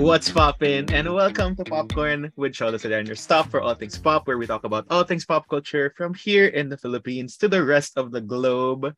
What's poppin'? And welcome to Popcorn with Cholo Sedan, your stop for all things pop, where we talk about all things pop culture from here in the Philippines to the rest of the globe.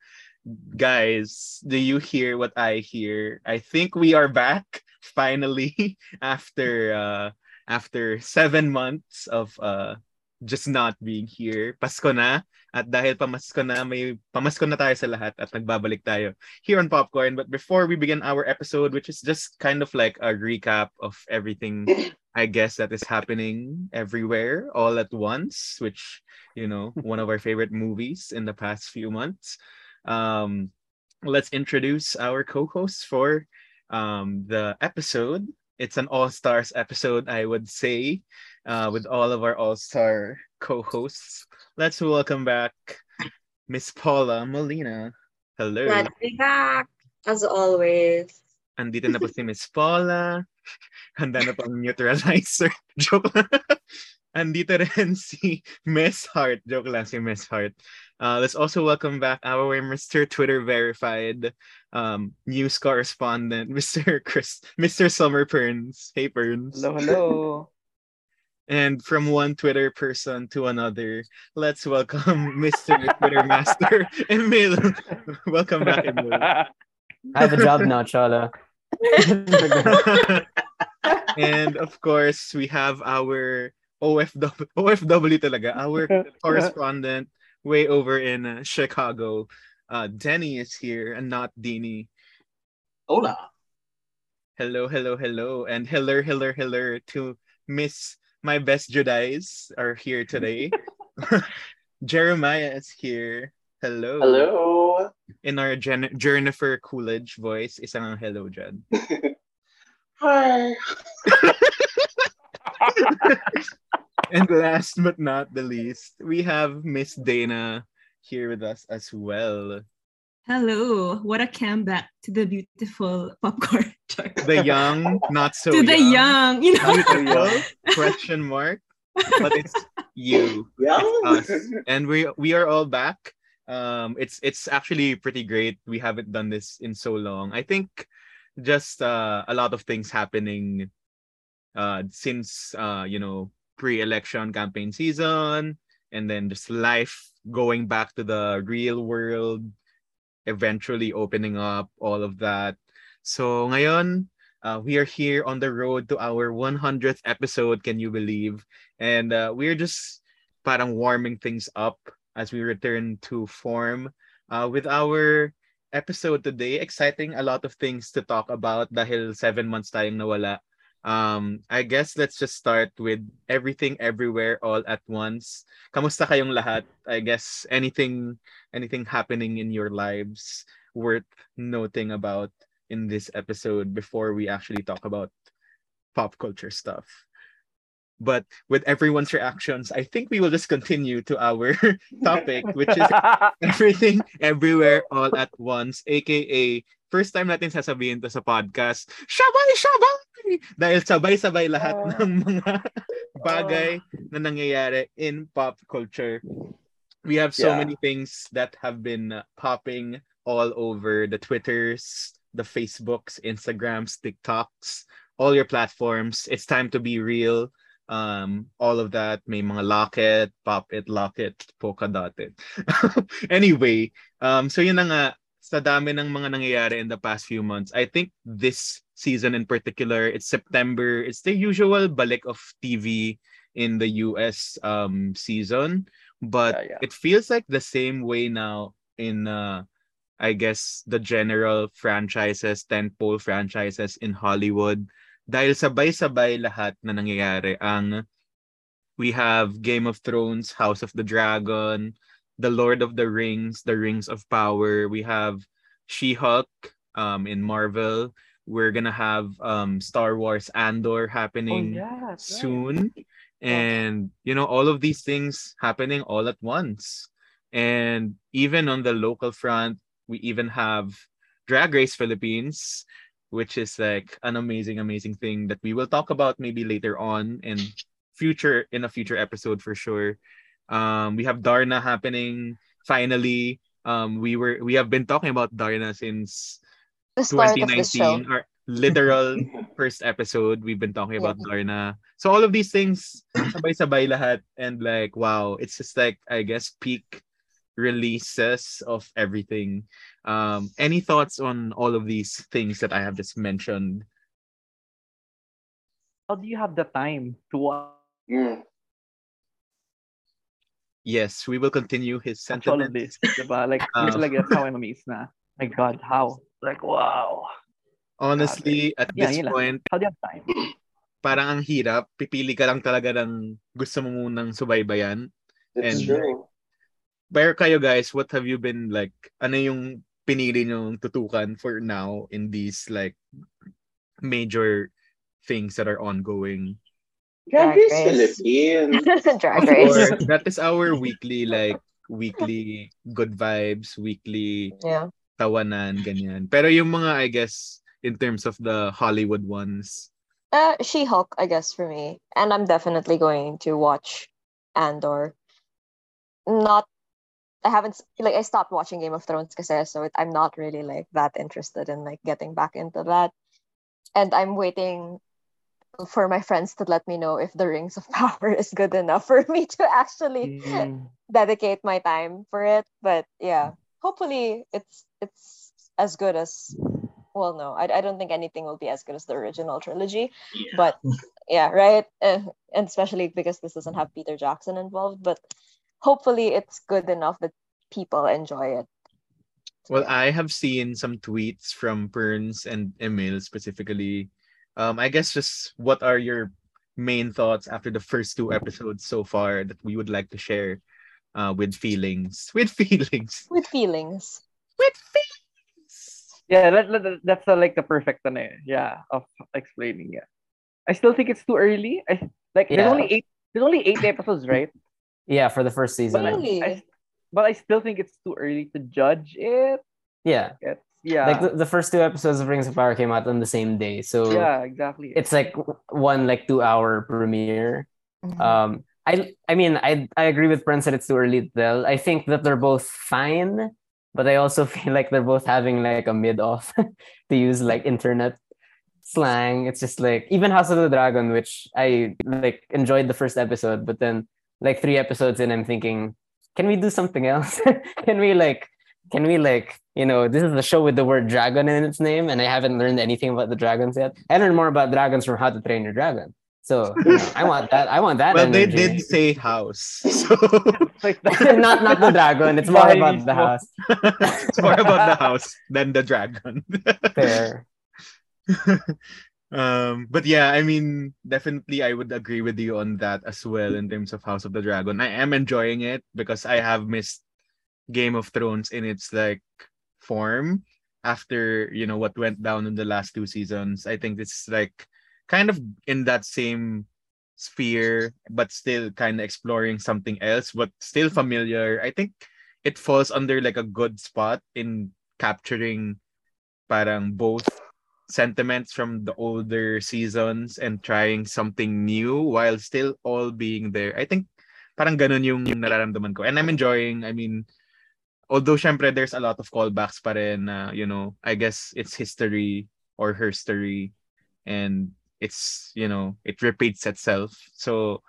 Guys, do you hear what I hear? I think we are back finally after uh after seven months of uh just not being here. Pasko na. At dahil pamasko na, may pamasko na tayo sa lahat at nagbabalik tayo here on Popcorn. But before we begin our episode, which is just kind of like a recap of everything, I guess, that is happening everywhere all at once, which, you know, one of our favorite movies in the past few months. Um, let's introduce our co-hosts for um, the episode. It's an all-stars episode, I would say uh, with all of our all-star co-hosts. Let's welcome back Miss Paula Molina. Hello. Glad to be back, as always. Andito na po si Miss Paula. Handa na pang neutralizer. Joke lang. Andito rin si Miss Heart. Joke lang si Miss Heart. Uh, let's also welcome back our Mr. Twitter verified um, news correspondent, Mr. Chris, Mr. Summer Perns. Hey Perns. Hello, hello. And from one Twitter person to another, let's welcome Mr. Twitter Master Emil. welcome back, Emil. I have a job now, Chala. and of course, we have our OFW, OFW talaga, our correspondent way over in uh, Chicago. Uh, Denny is here and not Dini. Hola. Hello, hello, hello. And hello, hello, hello to Miss My Best Jedi's are here today. Jeremiah is here. Hello. Hello. In our Jen- Jennifer Coolidge voice, isang hello dyan. Hi. and last but not the least, we have Miss Dana here with us as well. Hello, what a comeback to the beautiful popcorn. The young, not so to the young, you know. Beautiful? question mark. But it's you. Yeah. It's us. And we we are all back. Um it's it's actually pretty great. We haven't done this in so long. I think just uh, a lot of things happening uh since uh you know pre-election campaign season and then just life going back to the real world eventually opening up all of that. So ngayon uh, we are here on the road to our 100th episode can you believe? And uh, we're just parang warming things up as we return to form uh, with our episode today. Exciting a lot of things to talk about dahil seven months tayong nawala Um, I guess let's just start with everything everywhere all at once. Kamusta kayong lahat? I guess anything anything happening in your lives worth noting about in this episode before we actually talk about pop culture stuff. But with everyone's reactions, I think we will just continue to our topic, which is everything everywhere all at once, aka first time natin sasabihin to sa podcast, shabay shabay! Dahil sabay-sabay lahat Oh. ng mga bagay na nangyayari in pop culture. We have so Yeah. many things that have been uh, popping all over the Twitters, the Facebooks, Instagrams, TikToks, all your platforms. It's time to be real. Um, all of that. May mga lock it, pop it, lock it, polka dot it. anyway, um, so yun na nga, sa dami ng mga nangyayari in the past few months, I think this season in particular, it's September, it's the usual balik of TV in the US um, season. But Yeah, yeah. it feels like the same way now in, uh, I guess, the general franchises, tentpole franchises in Hollywood. Dahil sabay-sabay lahat na nangyayari ang we have Game of Thrones, House of the Dragon, The Lord of the Rings, The Rings of Power. We have She-Hulk um, in Marvel. We're gonna have um, Star Wars Andor happening Oh, yeah, right. soon. And you know, all of these things happening all at once. And even on the local front, we even have Drag Race Philippines, which is like an amazing, amazing thing that we will talk about maybe later on in future in a future episode for sure. Um, we have Darna happening finally. Um, we were we have been talking about Darna since The start of the show. 2019 or literal first episode. We've been talking about Darna. So all of these things, sabay-sabay lahat. And like, wow, it's just like, I guess, peak releases of everything. Um, any thoughts on all of these things that I have just mentioned? How do you have the time to watch Mm. Yes, we will continue his all of this? Diba? Like, Um, it's like that's how I'm amazed na. My God, how? Like, wow. Honestly, at Yeah, this yun lang. point, How do you have time? parang ang hirap. Pipili ka lang talaga ng gusto mo munang subaybayan. That's And- true. Pero kayo guys, what have you been like, ano yung pinili nyong tutukan for now in these like major things that are ongoing? Drag Race. Philippines. Drag Or race. that is our weekly like weekly good vibes, weekly Yeah. tawanan, ganyan. Pero yung mga I guess in terms of the Hollywood ones, Uh, She-Hulk, I guess, for me. And I'm definitely going to watch Andor. Not, I haven't, like, I stopped watching Game of Thrones kasi, so it, I'm not really, like, that interested in, like, getting back into that. And I'm waiting for my friends to let me know if the Rings of Power is good enough for me to actually Mm. dedicate my time for it. But yeah, hopefully it's it's as good as well. No, I, I don't think anything will be as good as the original trilogy. Yeah. But yeah, right, Uh, and especially because this doesn't have Peter Jackson involved. But hopefully it's good enough that people enjoy it. Well, I have seen some tweets from Perns and Emil specifically. Um, I guess just what are your main thoughts after the first two episodes so far that we would like to share uh, with feelings? With feelings. with feelings. With feelings. Yeah, that, that, that's uh, like the perfect ano, eh, yeah, of explaining Yeah, I still think it's too early. I like there's only eight there's only eight episodes, right? Yeah, for the first season. But I, Really? I, but I still think it's too early to judge it. yeah. It's yeah. Like the, the first two episodes of Rings of Power came out on the same day. So yeah, exactly. it's like one like two hour premiere. Mhm. Um I I mean I I agree with Prince that it's too early to tell. I think that they're both fine, but I also feel like they're both having like a mid off to use like internet slang. It's just like even House of the Dragon, which I like enjoyed the first episode, but then like three episodes in, I'm thinking, can we do something else? can we like can we like you know this is the show with the word dragon in its name and i haven't learned anything about the dragons yet. I learned more about dragons from how to train your dragon. So you know, i want that i want that Well, they did say house. So. Like not not the dragon it's more about the house. It's more about the house than the dragon. fair um but yeah i mean definitely i would agree with you on that as well in terms of house of the dragon. I am enjoying it because i have missed game of thrones in its like form after you know what went down in the last two seasons. I think it's like kind of in that same sphere but still kind of exploring something else but still familiar. I think it falls under like a good spot in capturing parang both sentiments from the older seasons and trying something new while still all being there. I think parang ganun yung, nararamdaman ko. And I'm enjoying, I mean, although syempre there's a lot of callbacks pa rin na, you know, I guess it's history or herstory and it's, you know, it repeats itself. So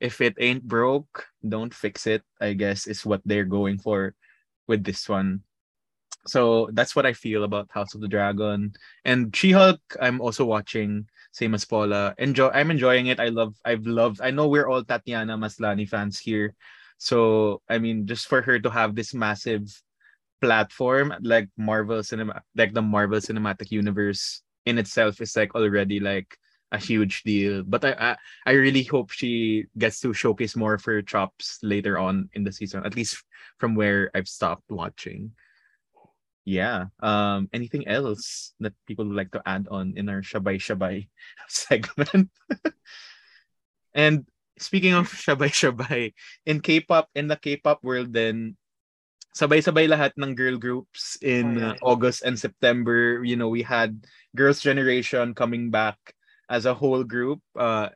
if it ain't broke, don't fix it, I guess is what they're going for with this one. So that's what I feel about House of the Dragon. And She-Hulk, I'm also watching, same as Paula. Enjoy I'm enjoying it. I love I've loved I know we're all Tatiana Maslany fans here. So I mean just for her to have this massive platform like Marvel cinema like the Marvel Cinematic Universe in itself is like already like a huge deal. But I, I I really hope she gets to showcase more of her chops later on in the season, at least from where I've stopped watching. Yeah. Um anything else that people would like to add on in our Shabay Shabay segment? and speaking of Shabay Shabay, in K-pop, in the K-pop world then sabay-sabay lahat ng girl groups in uh, August and September. You know, we had Girls' Generation coming back as a whole group. Uh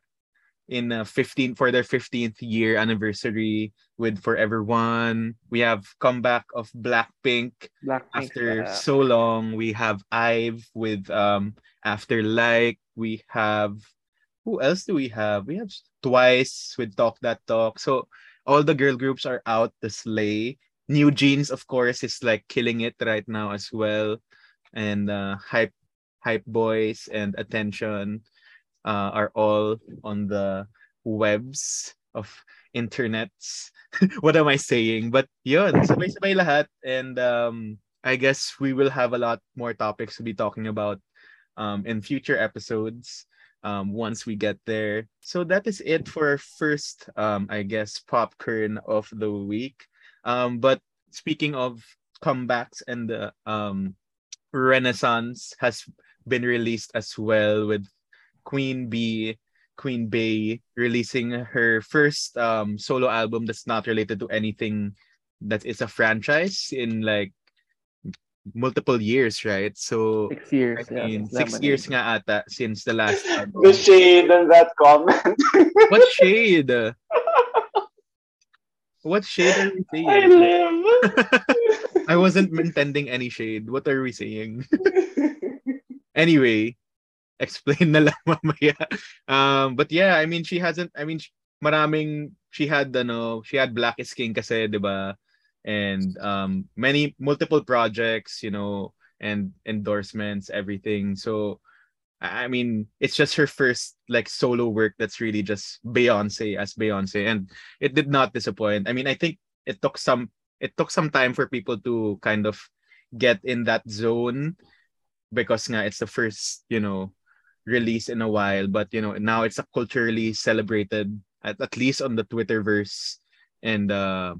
in uh, 15 for their 15th year anniversary with Forever One. We have comeback of Blackpink Blackpink. after uh, so long. We have Ive with um After Like. We have who else do we have? We have Twice with Talk That Talk. So all the girl groups are out to slay. New Jeans, of course, is like killing it right now as well. And uh hype hype boys and attention uh, are all on the webs of internets. what am I saying? But yun, sabay-sabay lahat. And um, I guess we will have a lot more topics to be talking about um, in future episodes um, once we get there. So that is it for our first, um, I guess, popcorn of the week. Um, but speaking of comebacks and the um, Renaissance has been released as well with Queen Bee, Queen Bey releasing her first um solo album that's not related to anything that is a franchise in like multiple years, right? So Six years. I yeah, mean, since six years nga ata since the last album. The shade in that comment. What shade? What shade are we I saying? live. I wasn't intending any shade. What are we saying? anyway, explain na lang mamaya. Um, but yeah, I mean, she hasn't, I mean, maraming, she had, ano, she had Black is King kasi, di ba? And um, many, multiple projects, you know, and endorsements, everything. So, I I mean, it's just her first like solo work that's really just Beyonce as Beyonce, and it did not disappoint. I mean, I think it took some it took some time for people to kind of get in that zone because nga it's the first you know release in a while but you know now it's a culturally celebrated at, at least on the twitterverse and uh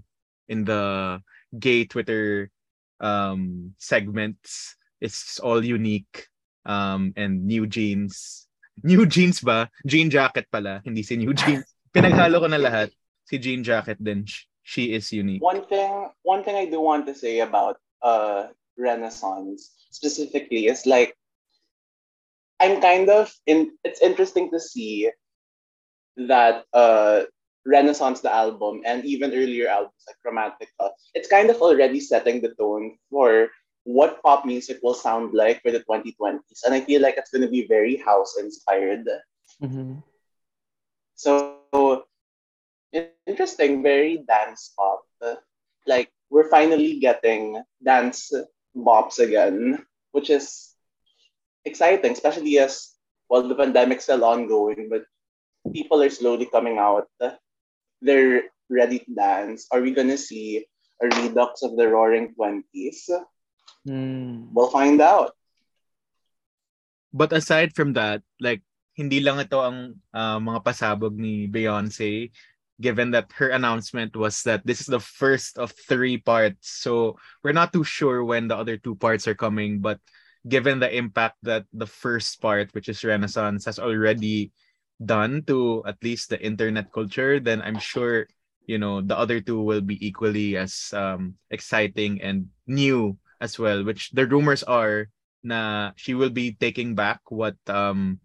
in the gay twitter um segments. It's all unique um and new jeans. New jeans ba? Jean jacket pala hindi si new jeans. Pinaghalo ko na lahat. Si jean jacket din. She is unique. One thing one thing I do want to say about uh Renaissance specifically is like I'm kind of in it's interesting to see that uh Renaissance the album and even earlier albums like Chromatica, it's kind of already setting the tone for what pop music will sound like for the 2020s. And I feel like it's gonna be very house inspired. Mhm. So interesting, very dance pop. Like we're finally getting dance bops again, which is exciting, especially as well the pandemic's still ongoing, but people are slowly coming out. They're ready to dance. Are we gonna see a redux of the roaring twenties? Mm. We'll find out. But aside from that, like hindi lang ito ang uh, mga pasabog ni Beyonce given that her announcement was that this is the first of three parts. So we're not too sure when the other two parts are coming, but given the impact that the first part, which is Renaissance, has already done to at least the internet culture, then I'm sure you know the other two will be equally as um, exciting and new as well. Which the rumors are na she will be taking back what um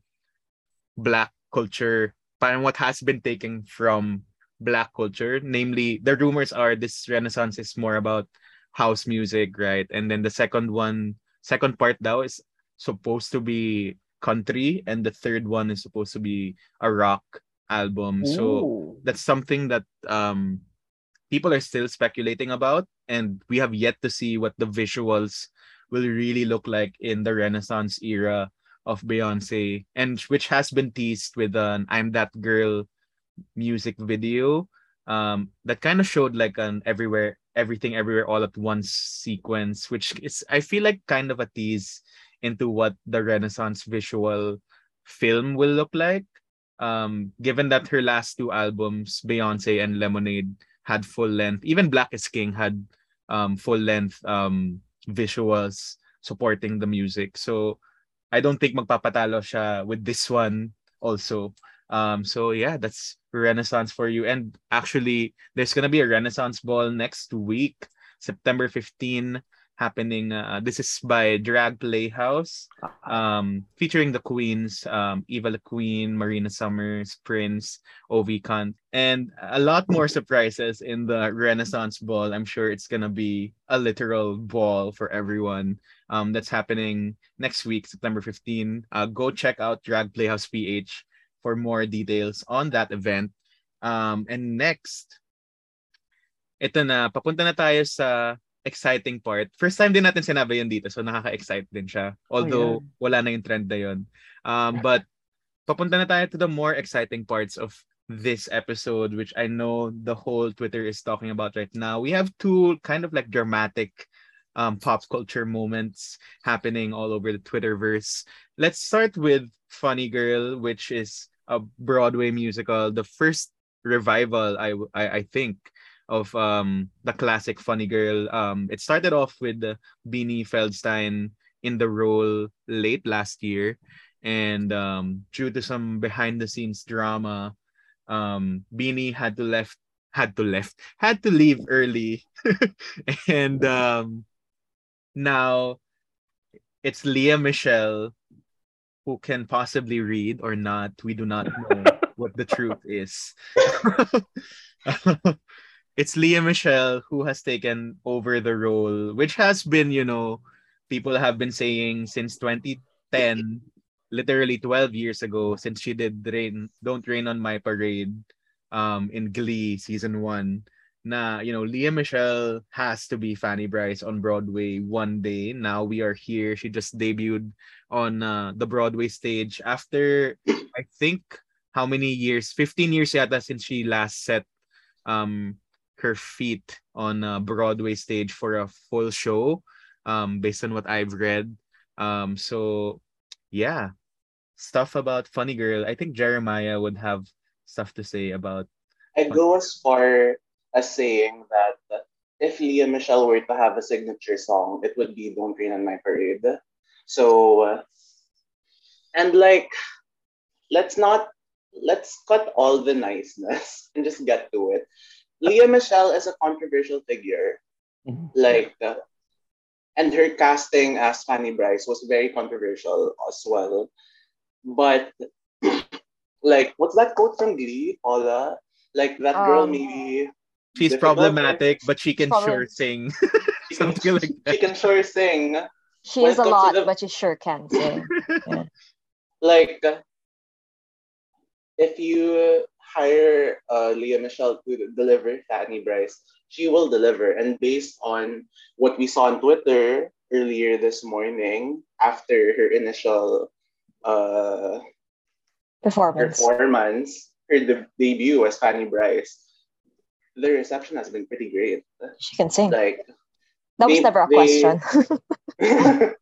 black culture parang what has been taken from black culture namely the rumors are this renaissance is more about house music right and then the second one second part daw is supposed to be country and the third one is supposed to be a rock album. So that's something that um people are still speculating about and we have yet to see what the visuals will really look like in the renaissance era of beyonce and which has been teased with an i'm that girl music video. Um that kind of showed like an everywhere everything everywhere all at once sequence which is i feel like kind of a tease into what the renaissance visual film will look like. Um given that her last two albums beyonce and lemonade had full length even black is king had um full length um visuals supporting the music. So i don't think magpapatalo siya with this one also um so yeah that's renaissance for you and actually there's gonna be a renaissance ball next week september 15 happening. Uh, this is by Drag Playhouse, um, featuring the queens, um, Eva Le Queen, Marina Summers, Prince, Ovi and a lot more surprises in the Renaissance Ball. I'm sure it's gonna be a literal ball for everyone. Um, that's happening next week, September 15. Uh, go check out Drag Playhouse PH for more details on that event. Um, and next, ito na, papunta na tayo sa exciting part. First time din natin sinabi yun dito, so nakaka-excite din siya. Although, wala na yung trend na yun. Um, but, papunta na tayo to the more exciting parts of this episode, which I know the whole Twitter is talking about right now. We have two kind of like dramatic um, pop culture moments happening all over the Twitterverse. Let's start with Funny Girl, which is a Broadway musical, the first revival, I, I, I think, of um the classic Funny Girl. Um, it started off with Beanie Feldstein in the role late last year, and um, due to some behind the scenes drama, um, Beanie had to left had to left had to leave early, and um, now it's Lea Michele who can possibly read or not. We do not know what the truth is. it's Lea Michele who has taken over the role, which has been, you know, people have been saying since 2010, literally 12 years ago, since she did Rain, Don't Rain on My Parade um, in Glee season one. Na, you know, Lea Michele has to be Fanny Brice on Broadway one day. Now we are here. She just debuted on uh, the Broadway stage after, I think, how many years? 15 years yata since she last set um her feet on a Broadway stage for a full show, um, based on what I've read. Um, so yeah, stuff about Funny Girl. I think Jeremiah would have stuff to say about. I go as far as saying that if Lea Michele were to have a signature song, it would be "Don't Rain on My Parade." So, and like, let's not let's cut all the niceness and just get to it. Lea Michele is a controversial figure. Mhm. Like, uh, and her casting as Fanny Brice was very controversial as well. But, like, what's that quote from Glee, Paula? Like, that girl Um, maybe. She's problematic, but she can Problem- sure sing. She can, Something like she can sure sing. She is a lot, the- but she sure can sing. like if you hire uh, Lea Michele to deliver Fanny Brice, she will deliver. And based on what we saw on Twitter earlier this morning, after her initial uh, Performance. performance, her de- debut as Fanny Brice, the reception has been pretty great. She can sing. Like that was they- never a they- question.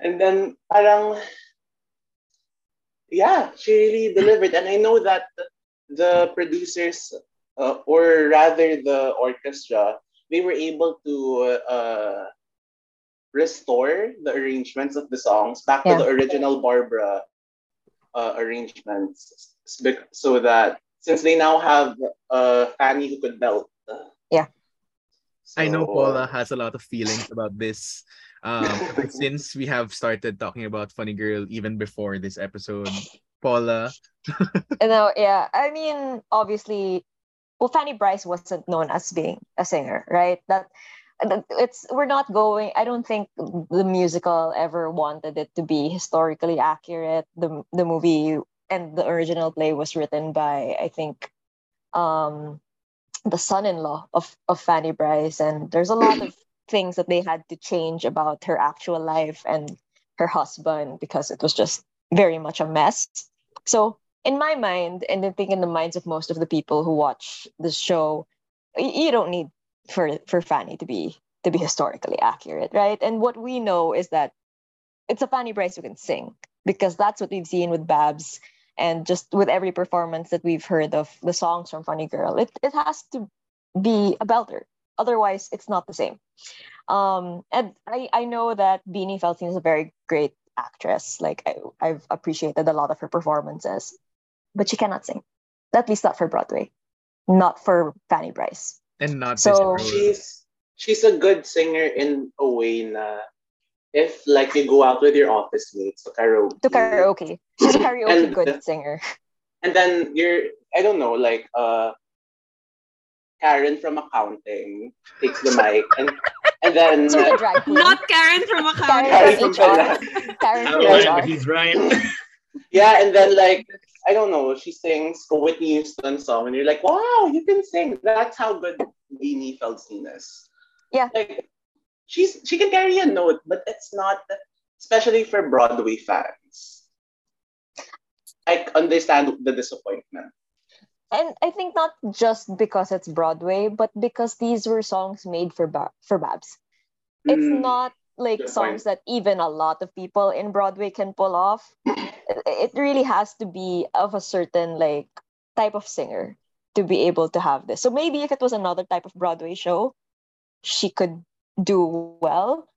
and then parang yeah she really delivered and i know that the producers uh, or rather the orchestra they were able to uh, restore the arrangements of the songs back Yeah. to the original barbara uh, arrangements so that since they now have uh, fanny who could belt Yeah. I know Paula has a lot of feelings about this. Um, since we have started talking about Funny Girl even before this episode, Paula, You know, yeah. I mean, obviously, well, Fanny Brice wasn't known as being a singer, right? That that- it's we're not going. I don't think the musical ever wanted it to be historically accurate. The the movie and the original play was written by I think, um, the son-in-law of of Fanny Brice, and there's a lot of things that they had to change about her actual life and her husband because it was just very much a mess. So in my mind, and I think in the minds of most of the people who watch the show, you don't need for for Fanny to be to be historically accurate, right? And what we know is that it's a Fanny Brice who can sing because that's what we've seen with Babs and just with every performance that we've heard of the songs from Funny Girl. It it has to be a belter. Otherwise, it's not the same. Um, and I, I know that Beanie Feldstein is a very great actress. Like I, I've appreciated a lot of her performances, but she cannot sing. At least not for Broadway, not for Fanny Brice. and not So- she's she's a good singer in a way na if like you go out with your office mates to karaoke. To karaoke. She's a karaoke And- good singer. And then you're I don't know, like uh Karen from accounting takes the mic and and then She's a drag. Not Karen from Karen accounting. from Karen from HR. Karen from right, HR. he's right. Yeah, and then like I don't know, she sings a Whitney Houston song, and you're like, wow, you can sing. That's how good Beanie Feldstein is. Yeah. Like she's she can carry a note, but it's not especially for Broadway fans. I understand the disappointment. And I think not just because it's Broadway, but because these were songs made for ba- for Babs. It's Mm, not like songs that even a lot of people in Broadway can pull off. it, it really has to be of a certain like type of singer to be able to have this. So maybe if it was another type of Broadway show, she could do well.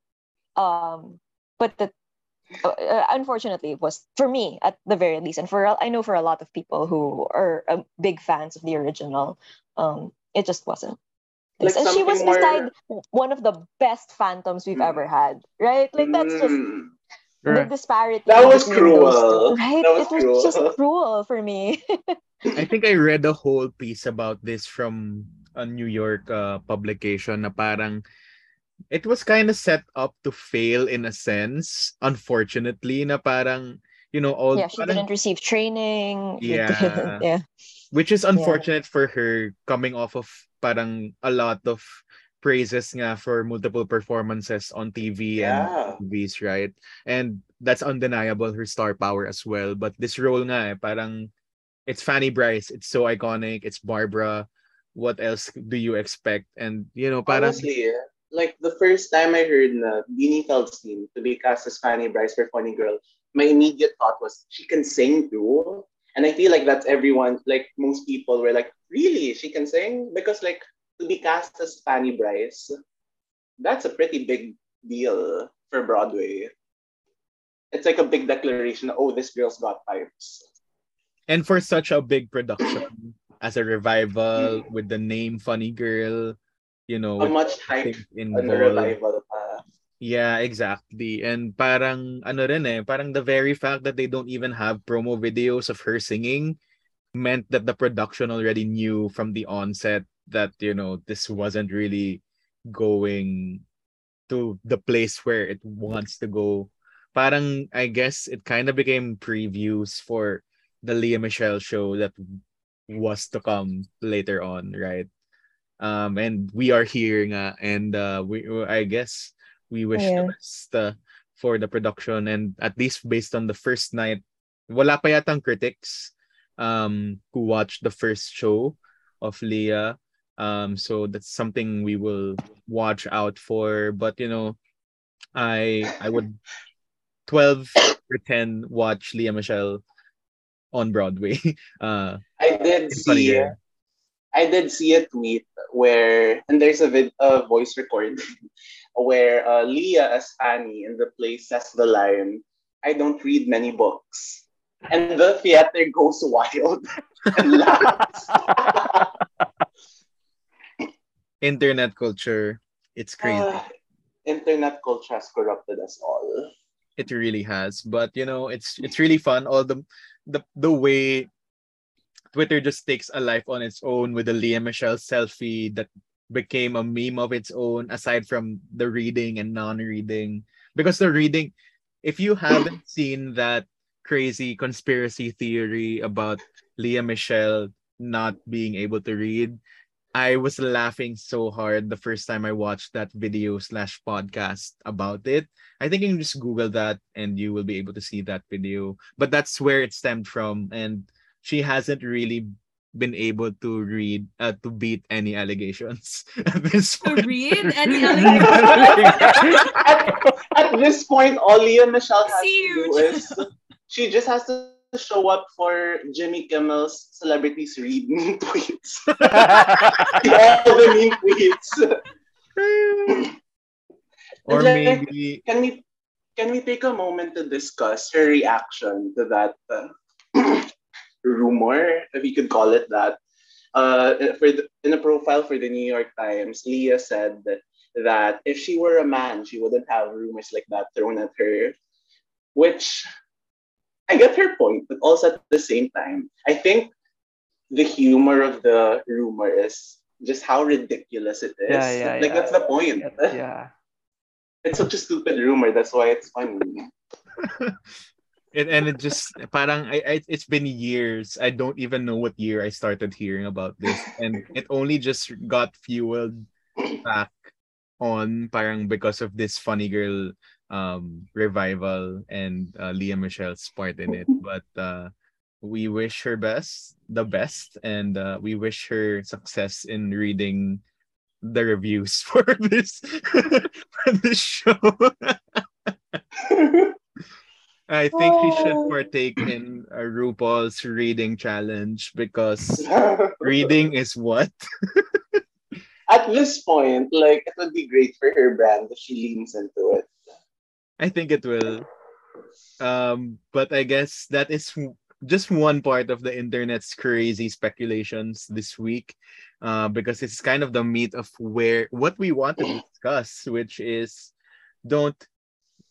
Um, but the uh, unfortunately it was for me at the very least and for I know for a lot of people who are uh, big fans of the original um it just wasn't. Like and she was something more- beside one of the best phantoms we've Mm. ever had right like that's just Mm. the disparity That was between those two, cruel. right That was it was cruel. just cruel for me I think I read a whole piece about this from a New York uh, publication na parang it was kind of set up to fail in a sense, unfortunately, na parang, you know, all yeah she parang- didn't receive training Yeah. yeah which is unfortunate for her coming off of parang a lot of praises nga for multiple performances on TV Yeah. and movies, right? And that's undeniable her star power as well. But this role nga eh, parang it's Fanny Brice, it's so iconic, it's Barbara. What else do you expect? And you know, parang Honestly, like the first time I heard na Beanie Feldstein to be cast as Fanny Brice for Funny Girl, my immediate thought was she can sing too. And I feel like that's everyone, like most people were like, really? She can sing? Because like to be cast as Fanny Brice, that's a pretty big deal for Broadway. It's like a big declaration, oh, this girl's got pipes. and for such a big production as a revival with the name Funny Girl, you know, A much hype things on the involved. revival pa. Yeah, exactly. And parang ano rin eh, parang the very fact that they don't even have promo videos of her singing meant that the production already knew from the onset that, you know, this wasn't really going to the place where it wants to go. Parang I guess it kind of became previews for the Lea Michele show that was to come later on, right? Um, and we are here nga, and uh, we I guess we wish Yeah. the best uh, for the production and at least based on the first night. Wala pa yatang critics um who watched the first show of Lea. Um so that's something we will watch out for. But you know I I would 12 or 10 watch Lea Michele on Broadway. Uh I did it's funny see yeah. I did see a tweet where, and there's a, vid, a voice recording where uh, Lea as Annie in the play says the line, I don't read many books. And the theater goes wild and laughs. internet culture it's crazy Uh, internet culture has corrupted us all. it really has but you know it's it's really fun all the the the way twitter just takes a life on its own with the Lea Michele selfie that became a meme of its own aside from the reading and non-reading because the reading if you haven't seen that crazy conspiracy theory about Lea Michele not being able to read I was laughing so hard the first time I watched that video slash podcast about it. I think you can just Google that and you will be able to see that video. But that's where it stemmed from. And she hasn't really been able to read, uh, to beat any allegations at this To point. read any at, at this point, all Lea Michele has to do is she just has to show up for Jimmy Kimmel's celebrities read mean tweets. all the mean tweets. or like, maybe Can we can we take a moment to discuss her reaction to that uh, rumor, if you could call it that? Uh, for the, in a profile for the New York Times, Lea said that that if she were a man, she wouldn't have rumors like that thrown at her. Which I get her point, but also at the same time, I think the humor of the rumor is just how ridiculous it is. Yeah, yeah, like yeah. that's the point. Yeah. It's such a stupid rumor. That's why it's funny. and, and it just parang I, I it's been years. I don't even know what year i started hearing about this. And it only just got fueled back on parang because of this funny girl um revival and uh, Lea Michele's part in it. But uh we wish her best the best. And uh, we wish her success in reading the reviews for this for this show I think she should Oh. partake in a RuPaul's reading challenge because reading is what? At this point, like it would be great for her brand if she leans into it. I think it will. Um, but I guess that is just one part of the internet's crazy speculations this week. Uh, because it's kind of the meat of where what we want to discuss, which is don't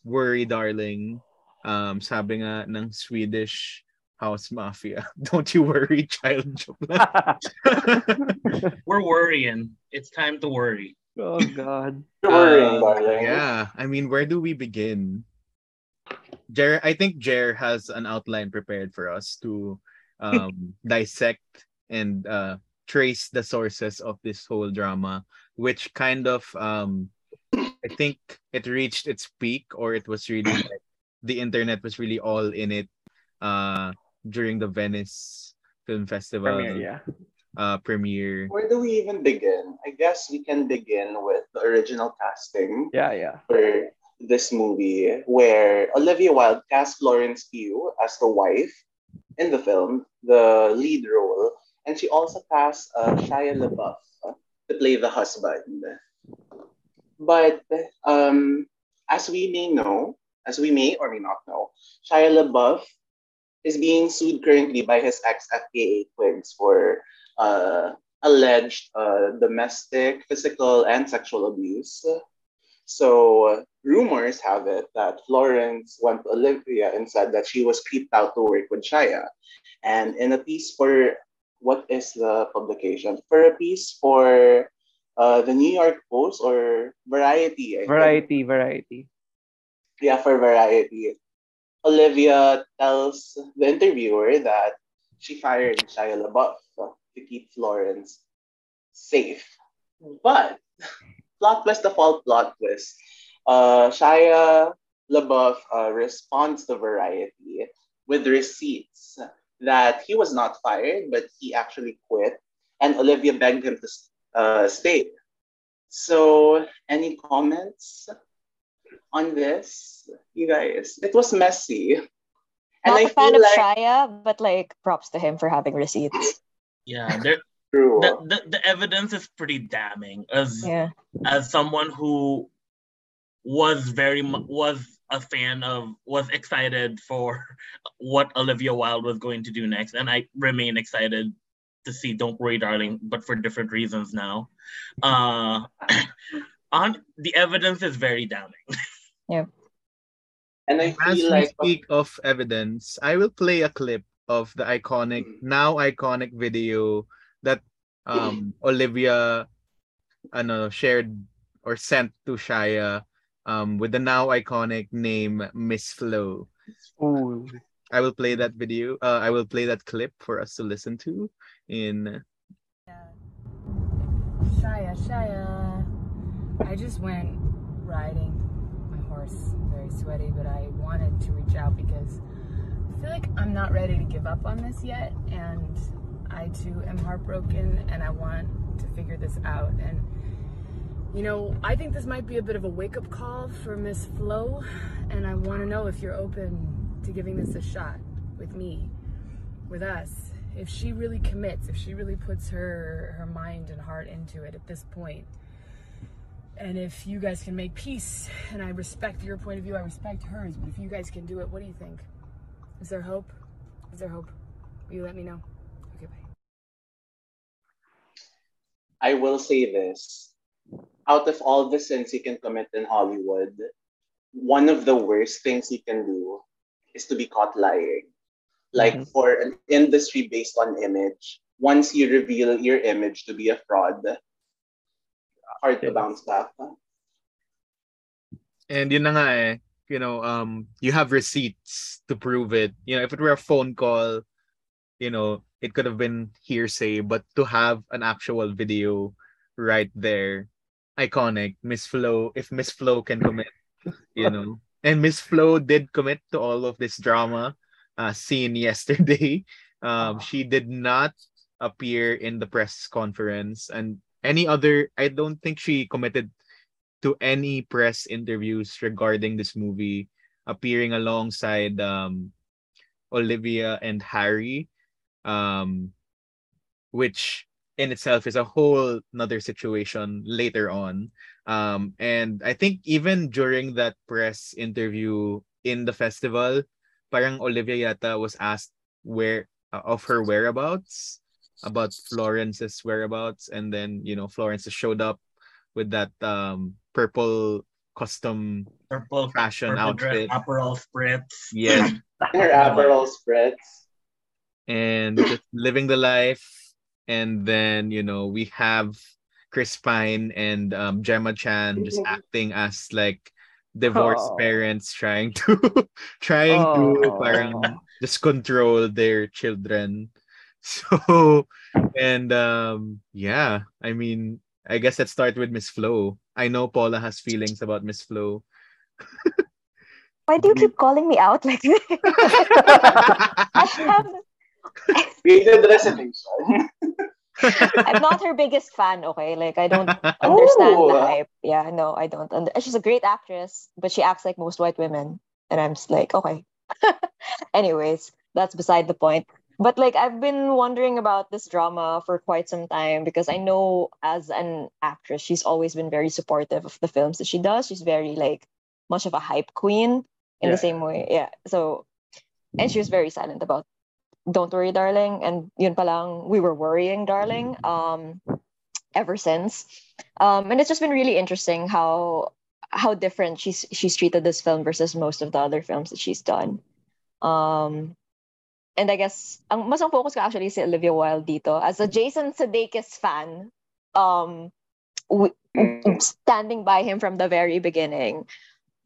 worry, darling. Um, sabi nga ng Swedish House Mafia. Don't you worry, child. We're worrying. It's time to worry. oh God. You're worrying, Uh. Yeah, I mean, where do we begin? Jer, I think Jer has an outline prepared for us to um, dissect and uh, trace the sources of this whole drama, which kind of, um, I think it reached its peak, or it was really like the internet was really all in it uh, during the Venice Film Festival Premiere, yeah. uh, premiere. Where do we even begin? I guess we can begin with the original casting Yeah, yeah. for this movie, where Olivia Wilde cast Florence Pugh as the wife in the film, the lead role, and she also cast uh, Shia LaBeouf to play the husband. But um, as we may know, as we may or may not know, Shia LaBeouf is being sued currently by his ex FKA twigs for uh, alleged uh, domestic, physical, and sexual abuse. So rumors have it that Florence went to Olivia and said that she was creeped out to work with Shia. And in a piece for what is the publication? For a piece for uh, the New York Post or Variety. I think. Variety, variety. Yeah, for Variety. Olivia tells the interviewer that she fired Shia LaBeouf to keep Florence safe. But plot twist of all plot twist, uh, Shia LaBeouf uh, responds to Variety with receipts that he was not fired, but he actually quit, and Olivia begged him to uh, stay. So, any comments on this, you guys? It was messy. And Not I a fan feel of like Shia, but like props to him for having receipts. Yeah, there, true. the, the the evidence is pretty damning. As Yeah. as someone who was very mu- was a fan of was excited for what Olivia Wilde was going to do next, and I remain excited to see Don't Worry, Darling, but for different reasons now. Uh, on the evidence is very damning. And I As feel we like speak of evidence, I will play a clip of the iconic, now iconic video that um Olivia ano, shared or sent to Shia um with the now iconic name Miss Flo. Ooh. I will play that video. Uh, I will play that clip for us to listen to in Shia, Shia. I just went riding horse, very sweaty, but I wanted to reach out because I feel like I'm not ready to give up on this yet, and I too am heartbroken, and I want to figure this out. And you know, I think this might be a bit of a wake up call for Miss Flo, and I want to know if you're open to giving this a shot with me, with us. If she really commits, if she really puts her her mind and heart into it at this point, and if you guys can make peace, and I respect your point of view, I respect hers, but if you guys can do it, what do you think? Is there hope? Is there hope? Will you let me know? Okay, bye. I will say this. out of all the sins he can commit in Hollywood, one of the worst things he can do is to be caught lying. Like Mhm. for an industry based on image, once you reveal your image to be a fraud, hard to Yes. bounce back. And yun na nga eh, you know, um, you have receipts to prove it. You know, if it were a phone call, you know, it could have been hearsay, but to have an actual video right there, iconic. Miss Flo, if Miss Flo can commit, you know, and Miss Flo did commit to all of this drama uh, seen yesterday. Um, she did not appear in the press conference and any other. I don't think she committed to any press interviews regarding this movie, appearing alongside um, Olivia and Harry, um, which in itself is a whole another situation later on. Um, and I think even during that press interview in the festival, parang Olivia yata was asked where uh, of her whereabouts about Florence's whereabouts and then you know Florence showed up with that um purple custom Purple fashion purple dress, outfit Aperol spritz. yes And her Aperol spritz. and just living the life and then you know we have Chris Pine and um, Gemma Chan just acting as like divorced Oh. parents trying to trying to Oh. parang just control their children so and um yeah i mean i guess let's start with miss flo i know paula has feelings about miss flo Why do you keep calling me out like this? I have, Created recitation. I'm not her biggest fan, okay? Like, I don't understand Oh. the hype. Yeah, no, I don't. Und- she's a great actress, but she acts like most white women. And I'm just like, okay. Anyways, that's beside the point. But like, I've been wondering about this drama for quite some time because I know as an actress, she's always been very supportive of the films that she does. She's very like much of a hype queen in Yeah. the same way. Yeah. So, and she was very silent about don't worry darling and yun palang we were worrying darling um ever since um and it's just been really interesting how how different she's she's treated this film versus most of the other films that she's done um and i guess ang mas ang focus ko actually si Olivia Wilde dito as a Jason Sudeikis fan um w- standing by him from the very beginning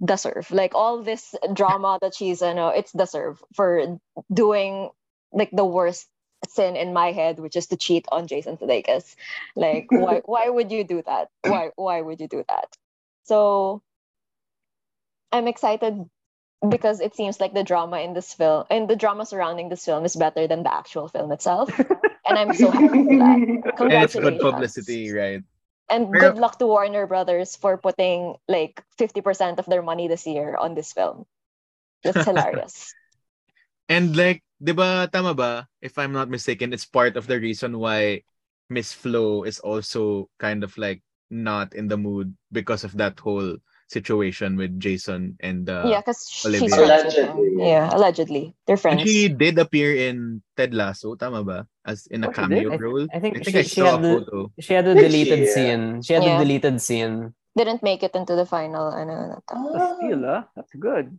deserve like all this drama that she's you know it's deserve for doing like the worst sin in my head, which is to cheat on Jason Sudeikis. Like, why why would you do that? Why why would you do that? So I'm excited because it seems like the drama in this film and the drama surrounding this film is better than the actual film itself. and I'm so happy for that. and it's good publicity right And good luck to Warner Brothers for putting like 50% of their money this year on this film. That's hilarious. and like di ba tama ba if i'm not mistaken it's part of the reason why miss flo is also kind of like not in the mood because of that whole situation with jason and uh, yeah, because she's Olivia. friends with him. Allegedly. Yeah, allegedly. They're And friends. she did appear in Ted Lasso, tama ba? As in a Oh, cameo role. I think I think I she- she a had the- She had a deleted she? scene. She had Yeah. a deleted scene. Didn't make it into the final. Ano, But still, ah, that's good.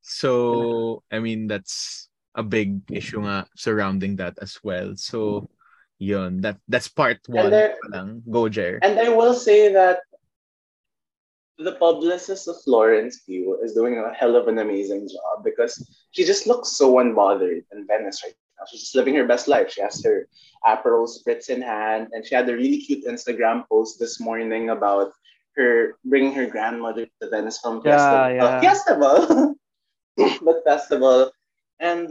So, I mean, that's a big issue nga surrounding that as well. So, yun. That, that's part one there- Go, Jer. And I will say that the publicist of Florence Pugh is doing a hell of an amazing job because she just looks so unbothered in Venice right now. She's just living her best life. She has her Aperol spritz in hand, and she had a really cute Instagram post this morning about her bringing her grandmother to the Venice Film Yeah, Festival. yeah. Festival, but festival, and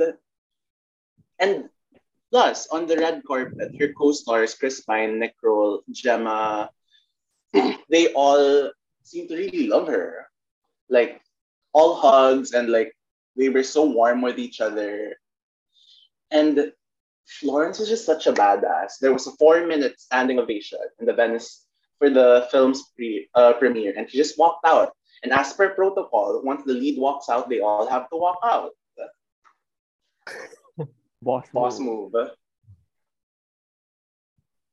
and plus on the red carpet, her co-stars Chris Pine, Nick Gemma, they all seem to really love her. Like all hugs and like they were so warm with each other. And Florence was just such a badass. There was a four-minute standing ovation in the Venice for the film's pre, uh, premiere, and she just walked out. And as per protocol, once the lead walks out, they all have to walk out. Boss, Boss move. move.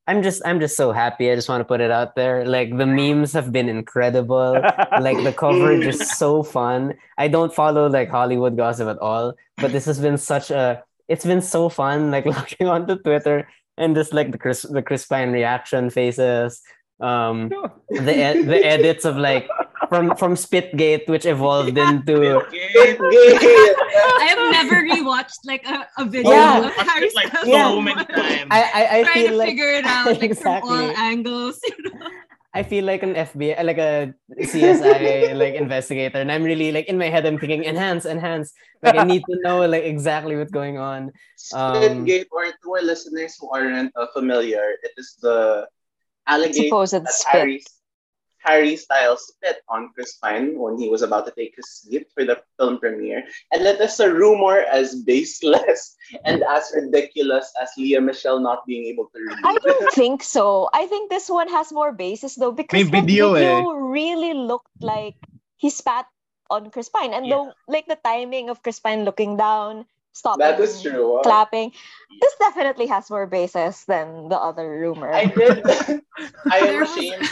I'm just I'm just so happy. I just want to put it out there. Like the memes have been incredible. like the coverage is so fun. I don't follow like Hollywood gossip at all, but this has been such a it's been so fun like logging onto Twitter and just like the Chris the Chris Pine reaction faces. Um the ed- the edits of like from from Spitgate which evolved into I have never rewatched like a, a video Yeah. of Harry it, like, Styles Yeah. many times. I I, I trying feel to like figure it out like from all Exactly. angles. You know? I feel like an FBI, like a CSI like investigator, and I'm really like in my head. I'm thinking enhance, enhance. Like I need to know like exactly what's going on. Um, Spitgate, or to our listeners who aren't uh, familiar, it is the allegation Supposed that spit. Harry, Harry Styles spit on Chris Pine when he was about to take his seat for the film premiere. And that is a rumor as baseless and as ridiculous as Lea Michele not being able to read. I don't think so. I think this one has more basis though because May the video video, eh. really looked like he spat on Chris Pine, and Yeah. though like the timing of Chris Pine looking down, stopping, That is true. clapping. This definitely has more basis than the other rumor. I did. I am ashamed.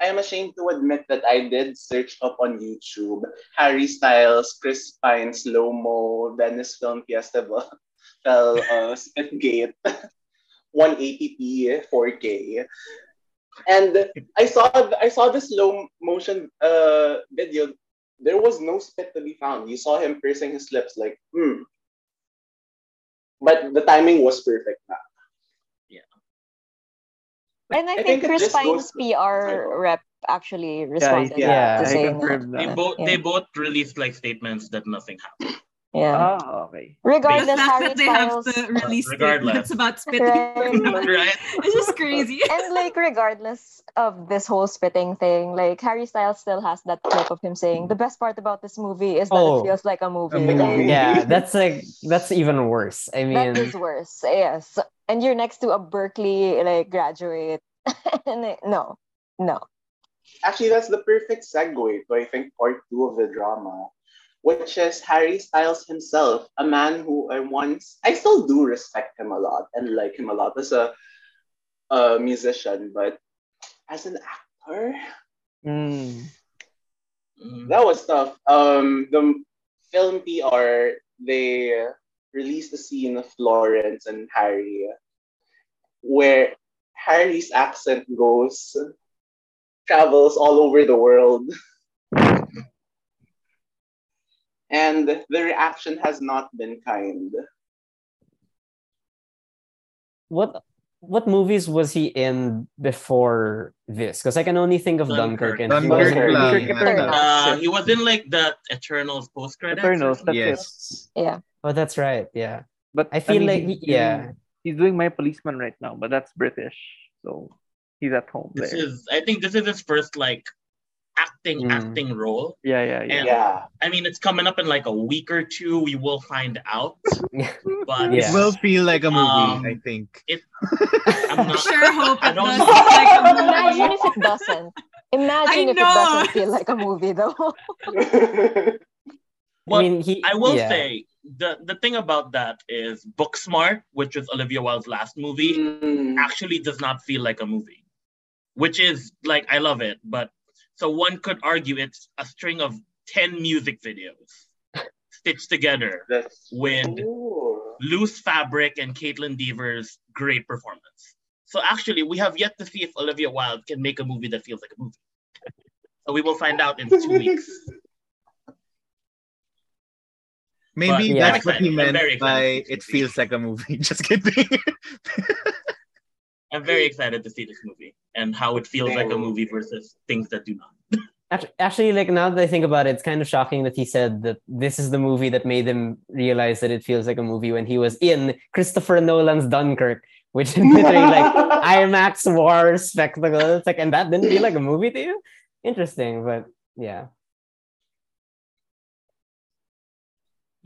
I am ashamed to admit that I did search up on YouTube Harry Styles, Chris Pine, slow mo, Venice Film Festival, fell uh, Spitgate, 180p, 4K, and I saw I saw the slow motion uh video. There was no spit to be found. You saw him pursing his lips like hmm. But the timing was perfect. Na. Yeah. And I, I think, think Chris just Pine's goes to- PR rep actually responded yeah, to I saying They both Yeah. they both released like statements that nothing happened. Yeah. Oh, okay. The Regardless, fact Harry that they have to release Regardless. statements about spitting. Right. right? It's just crazy. and like regardless of this whole spitting thing, like Harry Styles still has that clip of him saying the best part about this movie is that Oh. it feels like a movie. movie. Like, yeah, that's like that's even worse. I mean, that is worse. Yes. And you're next to a Berkeley like graduate. and it- no. No. Actually, that's the perfect segue to I think part two of the drama, which is Harry Styles himself, a man who I once I still do respect him a lot and like him a lot as a, a musician, but as an actor, mm, Mm. that was tough. Um, the film PR they released a scene of Florence and Harry, where Harry's accent goes travels all over the world. and the reaction has not been kind. what what movies was he in before this? Because I can only think of Dunkirk, Dunkirk. and he Dunkirk wasn't Dunkirk Eternals. Uh, he was in like the Eternals post credits. Eternals, that's it. Yes. Yeah. Oh, that's right. Yeah, But I feel mean, like he's he- yeah. doing- he's doing my policeman right now, but that's British, so he's at home This there. is I think this is his first like acting Mm. acting role. Yeah, yeah, yeah. And- Yeah. I mean, it's coming up in like a week or two. We will find out. But Yeah. It will feel like a movie, Um, I think. I'm not. sure hope I it don't does know. like a movie. Imagine if it doesn't. Imagine I if know. it doesn't feel like a movie though. I mean, he. I will yeah. say the the thing about that is Booksmart, which was Olivia Wilde's last movie, Mm. actually does not feel like a movie, which is like I love it, but so one could argue it's a string of ten music videos stitched together That's with Ooh. loose fabric and Kaitlyn Dever's great performance. So actually, we have yet to see if Olivia Wilde can make a movie that feels like a movie. So we will find out in two weeks. Maybe yeah. that's what he meant by it feels like a movie. Just kidding. I'm very excited to see this movie and how it feels like a movie versus things that do not. Actually, actually, like now that I think about it, it's kind of shocking that he said that this is the movie that made him realize that it feels like a movie when he was in Christopher Nolan's Dunkirk, which is literally like IMAX war spectacle. It's like, and that didn't feel like a movie to you? Interesting, but yeah.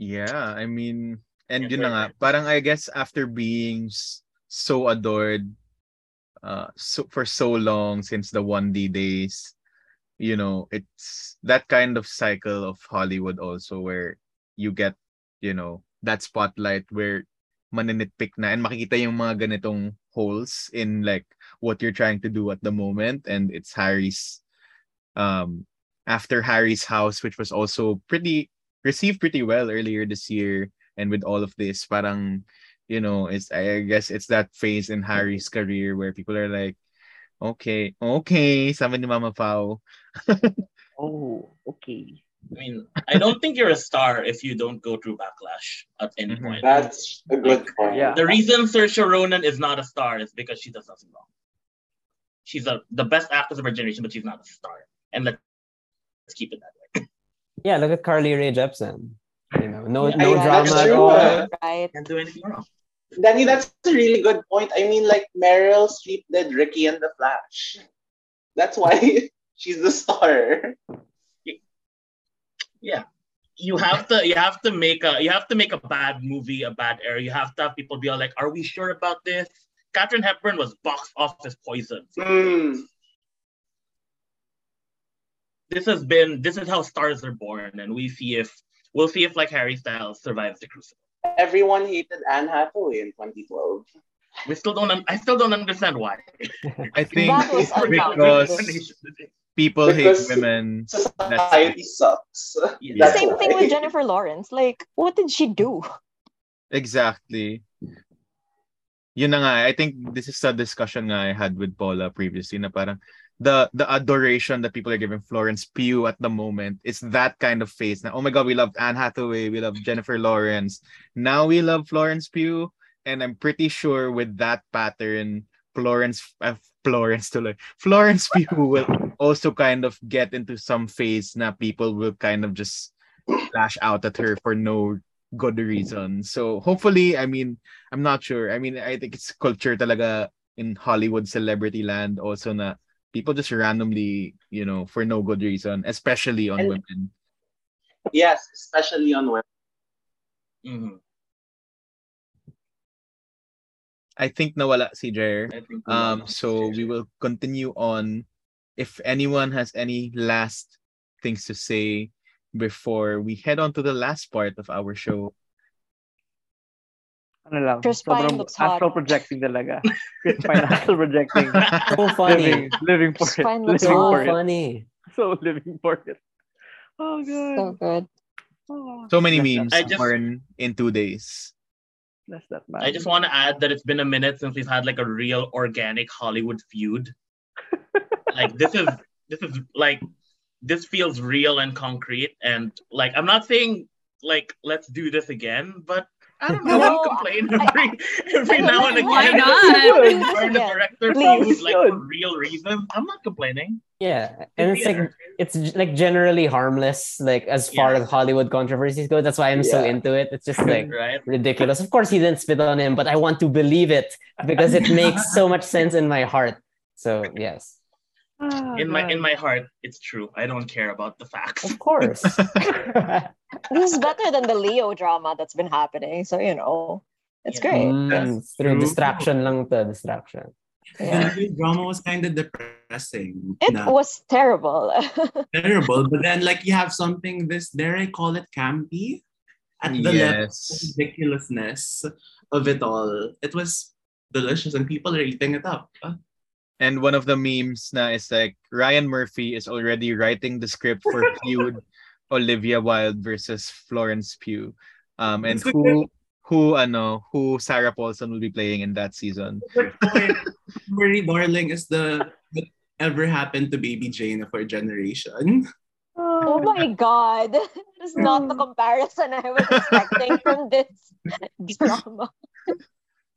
yeah, I mean, and Yeah, yun na very nga, parang I guess after being so adored uh so for so long since the 1D days, you know, it's that kind of cycle of Hollywood also where you get, you know, that spotlight where maninitpick na and makikita yung mga ganitong holes in like what you're trying to do at the moment. And it's Harry's um after Harry's house which was also pretty received pretty well earlier this year. And with all of this parang you know it's I guess it's that phase in Harry's career where people are like okay okay sabi ni Mama Pao Oh, okay. I mean, I don't think you're a star if you don't go through backlash at any Mhm. point. That's a good point. Yeah. The reason Saoirse Ronan is not a star is because she does nothing wrong. She's a, the best actress of her generation, but she's not a star. And let's, let's keep it that way. Yeah, look at Carly Rae Jepsen. You know, no Yeah, no yeah, drama that's at true, all. uh, right. Can't do anything wrong. Danny, that's a really good point. I mean, like Meryl Streep did Ricki and the Flash. That's why she's the star. Yeah. You have to you have to make a you have to make a bad movie a bad error. You have to have people be all like, are we sure about this? Katharine Hepburn was box office poison. Hmm. This has been this is how stars are born, and we see if we'll see if like Harry Styles survives the crucible. Everyone hated Anne Hathaway in 2012. We still don't un- I still don't understand why. I think That because people Because- hate women Society sucks. Yeah. The That's same thing with Jennifer Lawrence. Like, what did she do? Exactly. Yun na nga, I think this is a discussion nga I had with Paula previously na parang the the adoration that people are giving Florence Pugh at the moment is that kind of face now. oh my god we loved Anne Hathaway we love Jennifer Lawrence now we love Florence Pugh and I'm pretty sure with that pattern Florence uh, Florence to like Florence Pugh will also kind of get into some phase na people will kind of just lash out at her for no good reason. So hopefully, I mean, I'm not sure. I mean, I think it's culture talaga in Hollywood celebrity land also na people just randomly, you know, for no good reason, especially on And- women. Yes, especially on women. Mhm. I think nawala si Jer. I think Um, so we will continue on. If anyone has any last things to say before we head on to the last part of our show. Ano lang, Chris Pine sobrang looks hot. astral projecting talaga. Chris Pine astral projecting. So funny. living, living for Chris it. Pine looks Living So for it. funny. So living for it. Oh, God. So good. Oh, So many memes I just- born in two days. Bless that man. I just want to add that it's been a minute since we've had like a real organic Hollywood feud. like this is this is like this feels real and concrete and like I'm not saying like let's do this again, but I don't know. No, I'll complain I- every every I- now and again. Why not? Or the director Please. feud like for real reasons. I'm not complaining. Yeah, and it's like it's like generally harmless, like as far Yeah. as Hollywood controversies go. That's why I'm so into it. It's just like right. ridiculous. Of course, he didn't spit on him, but I want to believe it because it makes so much sense in my heart. So yes, Ah, In my in my heart, it's true. I don't care about the facts. of course. This is better than the Leo drama that's been happening. So, you know, it's Yeah. great. Mm, through True. distraction lang to distraction. Yeah. The drama was kind of depressing. It na was terrible. terrible, but then like you have something this dare I call it campy at the level of Yes. ridiculousness of it all. It was delicious and people are eating it up. And one of the memes na is like Ryan Murphy is already writing the script for feud Olivia Wilde versus Florence Pugh. Um and who who ano who Sarah Paulson will be playing in that season. Very darling is the whatever happened to baby Jane of our generation. oh my god. That is not the comparison I was expecting from this drama.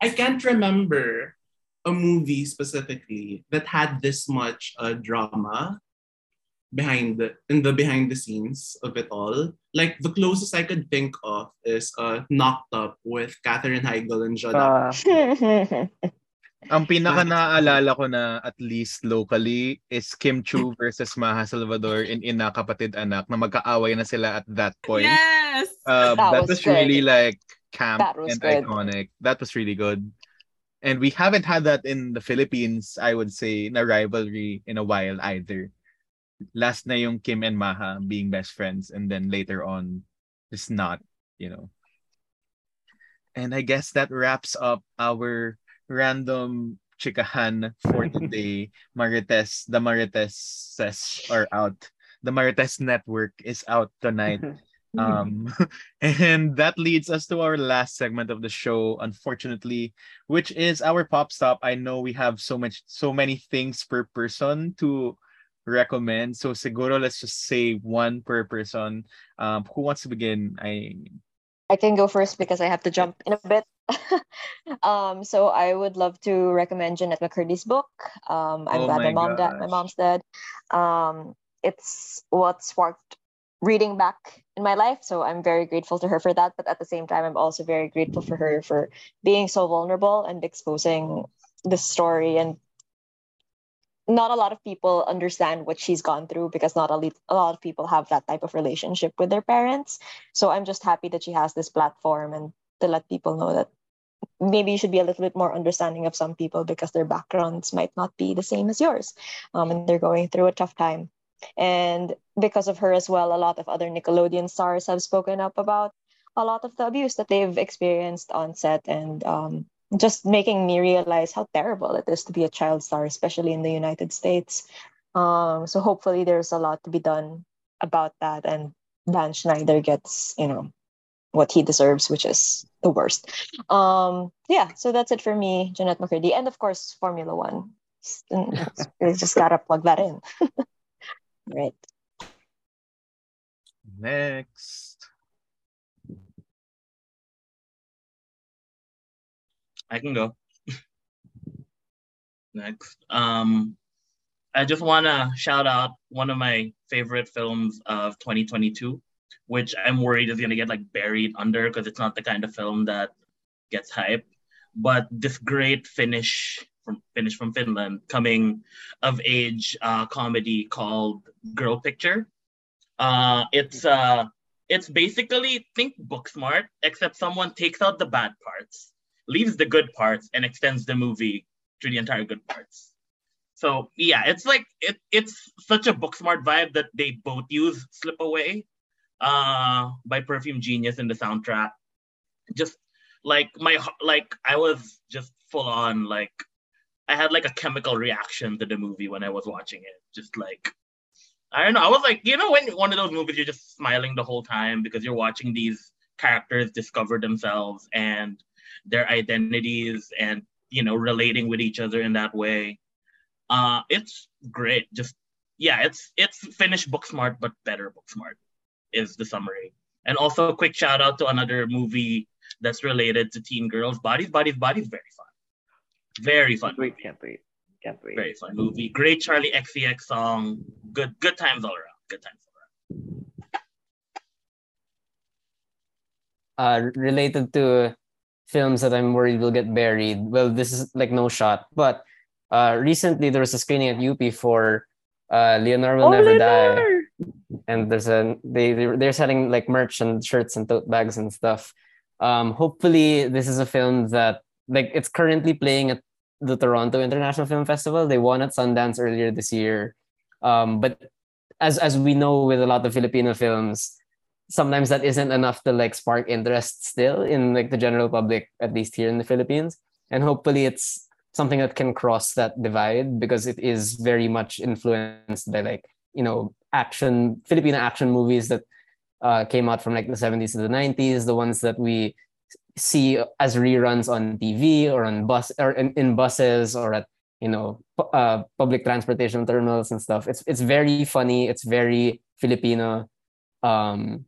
I can't remember a movie specifically that had this much uh, drama behind the in the behind the scenes of it all. Like the closest I could think of is uh, Knocked Up with Katherine Heigl and Judd Ah, Ang pinaka naaalala ko na at least locally is Kim Chiu versus Maja Salvador in Ina Kapatid Anak na magkaaway na sila at that point. Yes. Um, That that, was was, really like camp That was and good. iconic. That was really good. And we haven't had that in the Philippines, I would say, na rivalry in a while either. Last na yung Kim and Maja being best friends and then later on it's not, you know. And I guess that wraps up our random chikahan for today. Marites, the Marites are out. The Marites network is out tonight. Um, and that leads us to our last segment of the show, unfortunately, which is our pop stop. I know we have so much, so many things per person to recommend. So seguro, let's just say one per person. Um, who wants to begin? I I can go first because I have to jump in a bit. um, so I would love to recommend Jennette McCurdy's book. Um, I'm Oh glad my my mom died. My mom's dead. Um, it's what sparked reading back in my life. So I'm very grateful to her for that. But at the same time, I'm also very grateful for her for being so vulnerable and exposing this story and not a lot of people understand what she's gone through because not a, le- a lot of people have that type of relationship with their parents. So I'm just happy that she has this platform and to let people know that maybe you should be a little bit more understanding of some people because their backgrounds might not be the same as yours um, and they're going through a tough time. And because of her as well, a lot of other Nickelodeon stars have spoken up about a lot of the abuse that they've experienced on set and um, just making me realize how terrible it is to be a child star, especially in the United States. Um, so hopefully there's a lot to be done about that, and Dan Schneider gets, you know, what he deserves, which is the worst. Um, yeah, so that's it for me, Jennette McCurdy, and of course Formula One. We just gotta plug that in. right. next. I can go. Next. Um, I just want to shout out one of my favorite films of 2022, which I'm worried is going to get like buried under because it's not the kind of film that gets hype. But this great Finnish from Finnish from Finland coming of age uh, comedy called Girl Picture. Uh, it's uh, it's basically think Booksmart, except someone takes out the bad parts leaves the good parts and extends the movie to the entire good parts. So yeah, it's like it it's such a Booksmart vibe that they both use Slip Away uh by Perfume Genius in the soundtrack. Just like my like I was just full on like I had like a chemical reaction to the movie when I was watching it. Just like I don't know. I was like, you know, when one of those movies you're just smiling the whole time because you're watching these characters discover themselves and their identities and you know relating with each other in that way uh it's great just yeah it's it's finished Booksmart but better Booksmart is the summary and also a quick shout out to another movie that's related to teen girls bodies bodies bodies very fun very fun Can't wait, movie. can't wait. Can't wait. very fun movie great Charli xcx song good good times all around good times all around uh, related to films that I'm worried will get buried. Well, this is like no shot. But uh, recently there was a screening at UP for uh, Leonor Will Oh, Never Die, and there's a they they're they're selling like merch and shirts and tote bags and stuff. Um, hopefully this is a film that like it's currently playing at the Toronto International Film Festival. They won at Sundance earlier this year. Um, but as as we know with a lot of Filipino films, sometimes that isn't enough to like spark interest still in like the general public, at least here in the Philippines. And hopefully it's something that can cross that divide because it is very much influenced by like, you know, action Filipino action movies that uh, came out from like the 70s to the 90s, the ones that we see as reruns on TV or on bus or in, in buses or at you know uh, public transportation terminals and stuff. It's it's very funny. It's very Filipino. Um,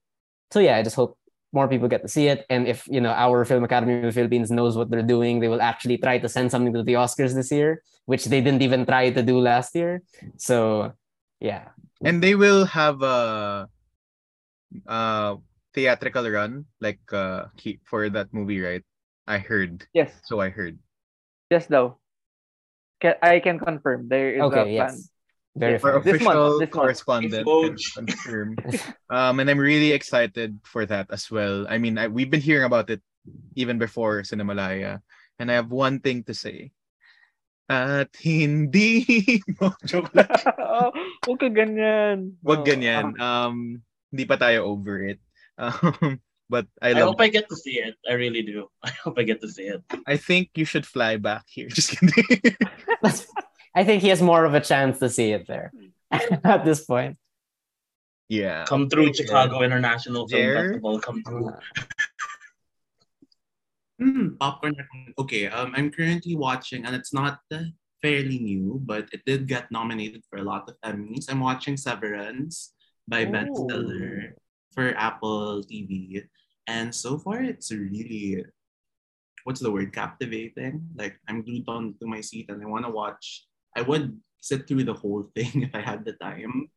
so yeah, I just hope more people get to see it. And if you know our Film Academy of the Philippines knows what they're doing, they will actually try to send something to the Oscars this year, which they didn't even try to do last year. So yeah, And they will have a uh theatrical run like uh he- for that movie, right? I heard. Yes, So I heard. yes, though. Ca- I can confirm there is a fan. okay, plan. yes, very Yeah. Our fun. This month, official this month. correspondent can confirm. um, and I'm really excited for that as well. I mean, I, we've been hearing about it even before Cinemalaya, and I have one thing to say. At hindi mo joke lang. oh, huwag ka ganyan. Wag Oh, ganyan. Um, hindi pa tayo over it. Um, But I I love hope I get to see it. I really do. I hope I get to see it. I think you should fly back here. Just kidding. I think he has more of a chance to see it there at this point. yeah. Come through Chicago International Film There. Festival. Come through. Hmm, popcorn. Okay, um, I'm currently watching, and it's not uh, fairly new, but it did get nominated for a lot of Emmys. I'm watching Severance by Ben Ooh. Stiller for Apple TV, and so far it's really, what's the word, captivating. Like I'm glued on to my seat, and I want to watch. I would sit through the whole thing if I had the time,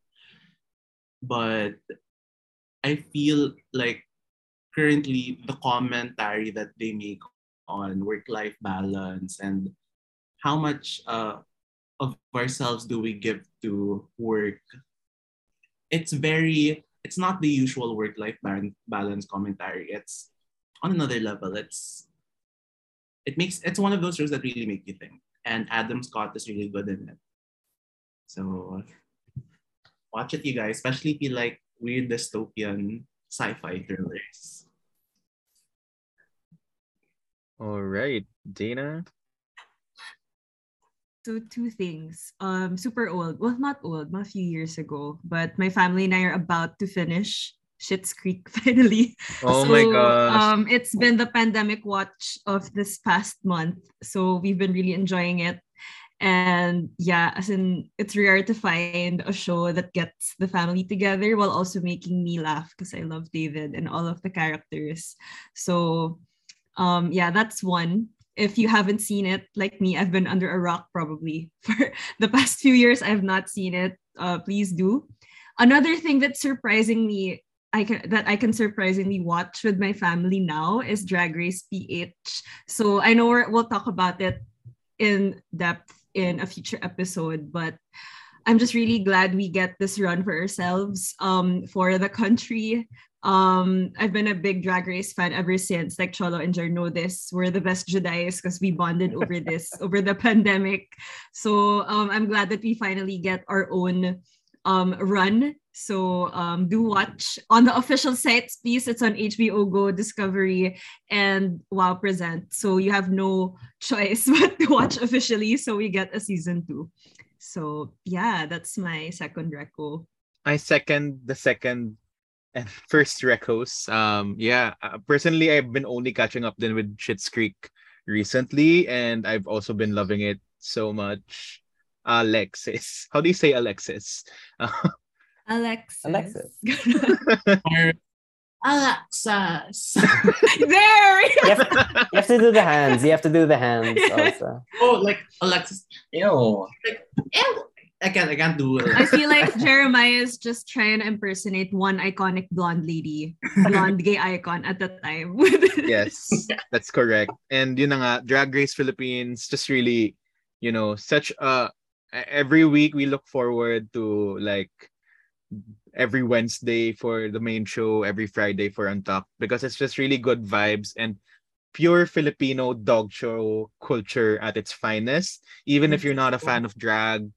but I feel like currently the commentary that they make on work-life balance and how much uh, of ourselves do we give to work it's very it's not the usual work-life balance commentary. It's on another level. It's it makes it's one of those shows that really make you think. And adam scott is really good in it. So watch it you guys especially if you like weird dystopian sci-fi thrillers. All right, Dana. So two things. Um, super old. Well, not old, a few years ago. But my family and I are about to finish Schitt's Creek finally. Oh so, my gosh. Um, it's been the pandemic watch of this past month, so we've been really enjoying it. And yeah, as in, it's rare to find a show that gets the family together while also making me laugh because I love David and all of the characters. So, um, yeah, that's one. If you haven't seen it, like me, I've been under a rock probably for the past few years. I have not seen it. Uh, please do. Another thing that surprisingly I can that I can surprisingly watch with my family now is Drag Race PH. So I know we're, we'll talk about it in depth in a future episode, but I'm just really glad we get this run for ourselves, um, for the country. Um, I've been a big Drag Race fan ever since. Like Cholo and Jer know this. We're the best Jedi's because we bonded over this over the pandemic. So um, I'm glad that we finally get our own um, run. So um, do watch on the official sites, please. It's on HBO Go, Discovery, and Wow Present. So you have no choice but to watch officially. So we get a season two. So yeah, that's my second reco. I second the second and first recos. Um, yeah, uh, personally, I've been only catching up then with Schitt's Creek recently, and I've also been loving it so much. Alexis, how do you say Alexis? Alexis. Alexis. Alexis. there. You have, you have to do the hands. You have to do the hands also. oh, like Alexis. Ew. Like, Ew. I can't. I can't do it. I feel like Jeremiah is just trying to impersonate one iconic blonde lady, blonde gay icon at the time. yes, that's correct. And you know, Drag Race Philippines just really, you know, such a every week we look forward to like every Wednesday for the main show, every Friday for on top because it's just really good vibes and pure Filipino dog show culture at its finest. Even if you're not a fan of drag,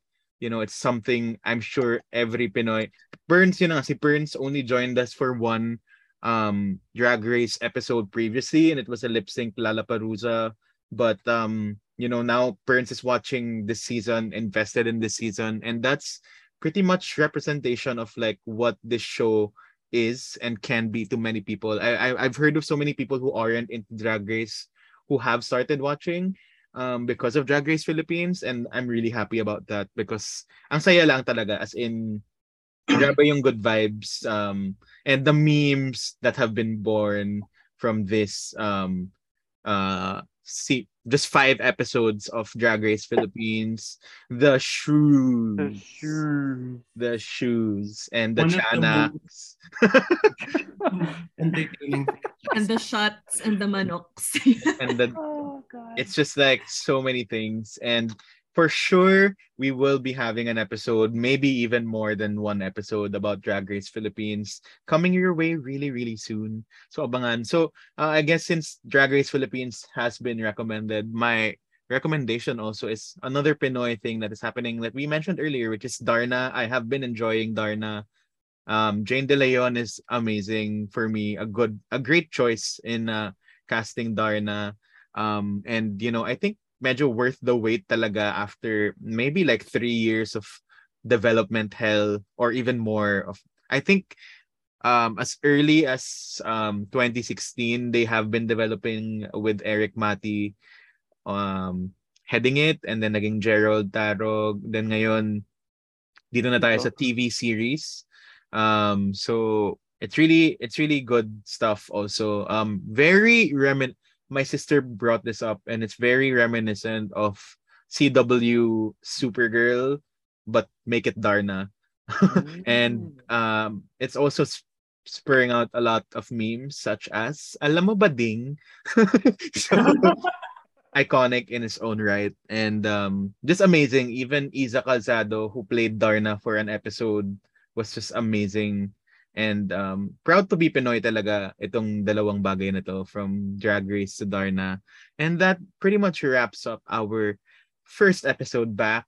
you know, it's something I'm sure every Pinoy. Burns, you know, si Burns only joined us for one um drag race episode previously and it was a lip sync Lollapalooza. But um, you know, now Burns is watching this season, invested in this season, and that's pretty much representation of like what this show is and can be to many people. I, I I've heard of so many people who aren't into drag race who have started watching um because of Drag Race Philippines and I'm really happy about that because ang saya lang talaga as in grabe yung good vibes um and the memes that have been born from this um uh see just five episodes of Drag Race Philippines the shoes The shoes. the shoes and the One of the chanaks Entertaining. and the shots and the manoks. and the Oh god. it's just like so many things and for sure we will be having an episode maybe even more than one episode about drag race philippines coming your way really really soon so abangan so uh, i guess since drag race philippines has been recommended my recommendation also is another pinoy thing that is happening that we mentioned earlier which is darna i have been enjoying darna Um, Jane De Leon is amazing for me. A good, a great choice in uh, casting Darna. Um, and you know, I think medyo worth the wait talaga after maybe like three years of development hell or even more of. I think um, as early as um, 2016, they have been developing with Erik Matti um, heading it and then naging Jerrold Tarog. Then ngayon, dito na tayo sa TV series. Um, so it's really it's really good stuff also. Um, very remin my sister brought this up and it's very reminiscent of CW Supergirl, but make it Darna. and um, it's also sp- spurring out a lot of memes such as alam mo ba ding? So, iconic in its own right. And um just amazing. Even Iza Calzado who played Darna for an episode was just amazing and um proud to be Pinoy talaga itong dalawang bagay na to from Drag Race to Darna and that pretty much wraps up our first episode back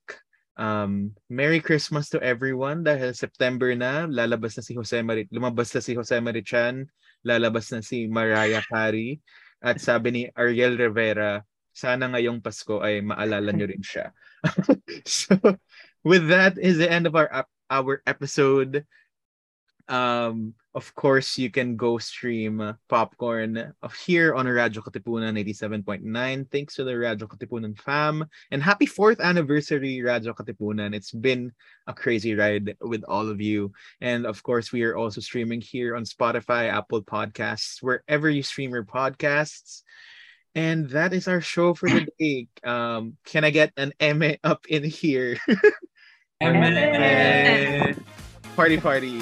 Um, Merry Christmas to everyone dahil September na, lalabas na si Jose Marie, lumabas na si Jose Marichan, lalabas na si Mariah Carey, at sabi ni Ariel Rivera, sana ngayong Pasko ay maalala nyo rin siya. so, with that is the end of our our episode. Um, of course, you can go stream Popcorn here on Radyo Katipunan 87.9. Thanks to the Radyo Katipunan fam. And happy fourth anniversary, Radyo Katipunan. It's been a crazy ride with all of you. And of course, we are also streaming here on Spotify, Apple Podcasts, wherever you stream your podcasts. And that is our show for the day. Um, can I get an M up in here? M. Party, party.